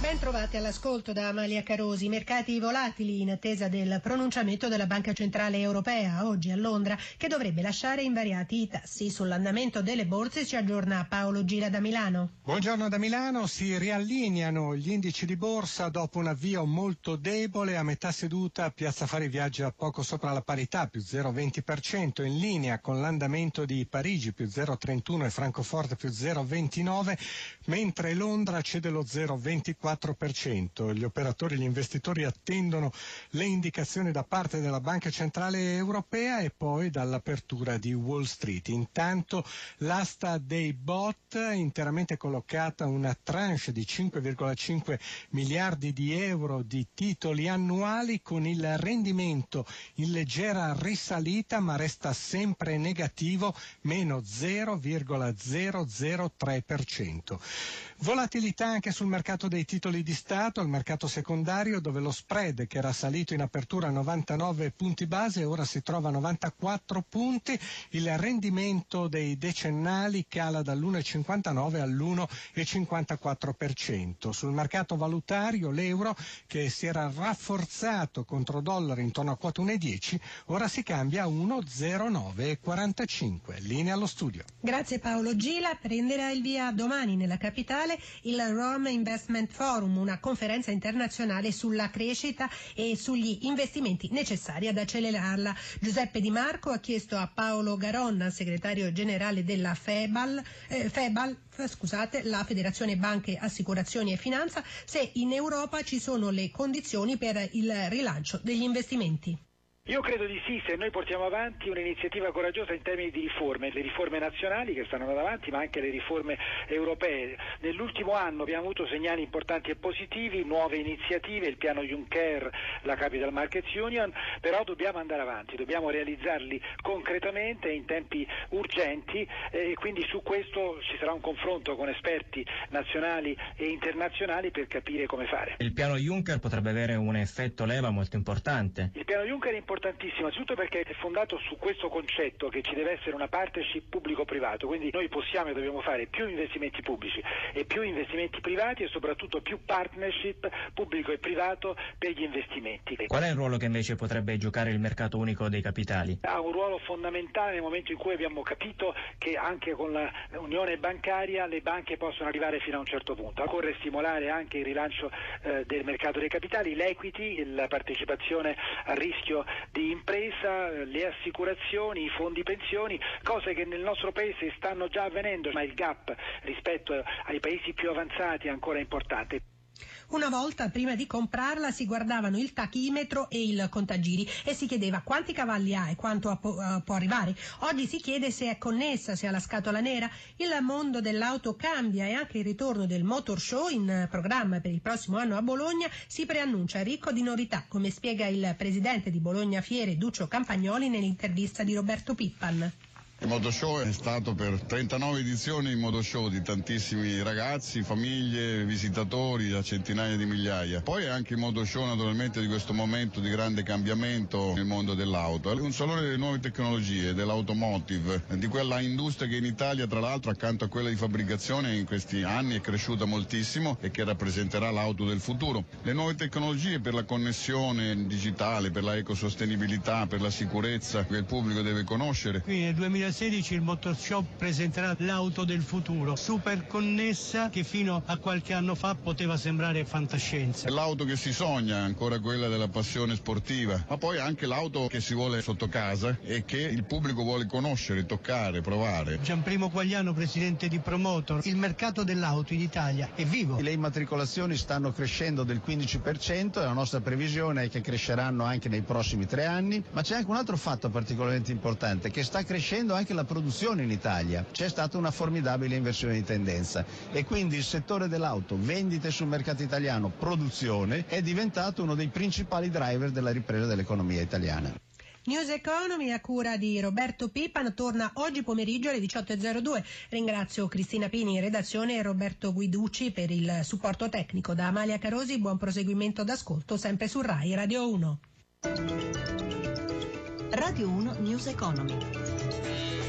Ben trovati all'ascolto da Amalia Carosi. Mercati volatili in attesa del pronunciamento della Banca Centrale Europea oggi a Londra che dovrebbe lasciare invariati i tassi. Sull'andamento delle borse ci aggiorna Paolo Gira da Milano. Buongiorno da Milano. Si riallineano gli indici di borsa dopo un avvio molto debole. A metà seduta Piazza Fari viaggia poco sopra la parità, più 0,20%, in linea con l'andamento di Parigi, più 0,31% e Francoforte, più 0,29%, mentre Londra cede lo 0,24%. 4%. Gli operatori e gli investitori attendono le indicazioni da parte della Banca Centrale Europea e poi dall'apertura di Wall Street. Intanto l'asta dei bot interamente collocata una tranche di 5,5 miliardi di euro di titoli annuali con il rendimento in leggera risalita ma resta sempre negativo meno 0,003%. Volatilità anche sul mercato dei titoli di Stato, il mercato secondario dove lo spread che era salito in apertura a 99 punti base ora si trova a 94 punti, il rendimento dei decennali cala dall'1,59 all'1,54%. Sul mercato valutario l'euro che si era rafforzato contro dollaro intorno a quota 1,10 ora si cambia a 1,0945. Linea allo studio. Grazie Paolo Gila, prenderà il via domani nella capitale il Rome Investment Forum, una conferenza internazionale sulla crescita e sugli investimenti necessari ad accelerarla. Giuseppe Di Marco ha chiesto a Paolo Garonna, segretario generale della FEBAL, eh, FEBAL scusate, la Federazione Banche, Assicurazioni e Finanza, se in Europa ci sono le condizioni per il rilancio degli investimenti. Io credo di sì, se noi portiamo avanti un'iniziativa coraggiosa in termini di riforme, le riforme nazionali che stanno andando avanti, ma anche le riforme europee. Nell'ultimo anno abbiamo avuto segnali importanti e positivi, nuove iniziative, il piano Juncker, la Capital Markets Union, però dobbiamo andare avanti, dobbiamo realizzarli concretamente in tempi urgenti e quindi su questo ci sarà un confronto con esperti nazionali e internazionali per capire come fare. Il piano Juncker potrebbe avere un effetto leva molto importante. Importantissimo, innanzitutto perché è fondato su questo concetto che ci deve essere una partnership pubblico-privato, quindi noi possiamo e dobbiamo fare più investimenti pubblici e più investimenti privati e soprattutto più partnership pubblico e privato per gli investimenti. Qual è il ruolo che invece potrebbe giocare il mercato unico dei capitali? Ha un ruolo fondamentale nel momento in cui abbiamo capito che anche con l'unione bancaria le banche possono arrivare fino a un certo punto. Occorre stimolare anche il rilancio eh, del mercato dei capitali, l'equity, la partecipazione a rischio di impresa, le assicurazioni, i fondi pensioni, cose che nel nostro paese stanno già avvenendo, ma il gap rispetto ai paesi più avanzati è ancora importante. Una volta, prima di comprarla, si guardavano il tachimetro e il contagiri e si chiedeva quanti cavalli ha e quanto uh, può arrivare. Oggi si chiede se è connessa, se ha la scatola nera. Il mondo dell'auto cambia e anche il ritorno del Motor Show in programma per il prossimo anno a Bologna si preannuncia ricco di novità, come spiega il presidente di Bologna Fiere, Duccio Campagnoli, nell'intervista di Roberto Pippan. Il Motoshow è stato per 39 edizioni il Motoshow di tantissimi ragazzi, famiglie, visitatori, a centinaia di migliaia. Poi è anche il Motoshow naturalmente di questo momento di grande cambiamento nel mondo dell'auto. È un salone delle nuove tecnologie, dell'automotive, di quella industria che in Italia tra l'altro accanto a quella di fabbricazione in questi anni è cresciuta moltissimo e che rappresenterà l'auto del futuro. Le nuove tecnologie per la connessione digitale, per la ecosostenibilità, per la sicurezza che il pubblico deve conoscere. Quindi nel 2000 2016 il Motor Shop presenterà l'auto del futuro, super connessa che fino a qualche anno fa poteva sembrare fantascienza. L'auto che si sogna è ancora quella della passione sportiva, ma poi anche l'auto che si vuole sotto casa e che il pubblico vuole conoscere, toccare, provare. Gianprimo Quagliano, presidente di Promotor, il mercato dell'auto in Italia è vivo. Le immatricolazioni stanno crescendo del 15% e la nostra previsione è che cresceranno anche nei prossimi tre anni, ma c'è anche un altro fatto particolarmente importante che sta crescendo anche la produzione in Italia. C'è stata una formidabile inversione di tendenza e quindi il settore dell'auto, vendite sul mercato italiano, produzione, è diventato uno dei principali driver della ripresa dell'economia italiana. News Economy a cura di Roberto Pipan torna oggi pomeriggio alle 18.02. Ringrazio Cristina Pini in redazione e Roberto Guiducci per il supporto tecnico. Da Amalia Carosi buon proseguimento d'ascolto sempre su RAI Radio 1. Radio 1 News Economy. Thank you.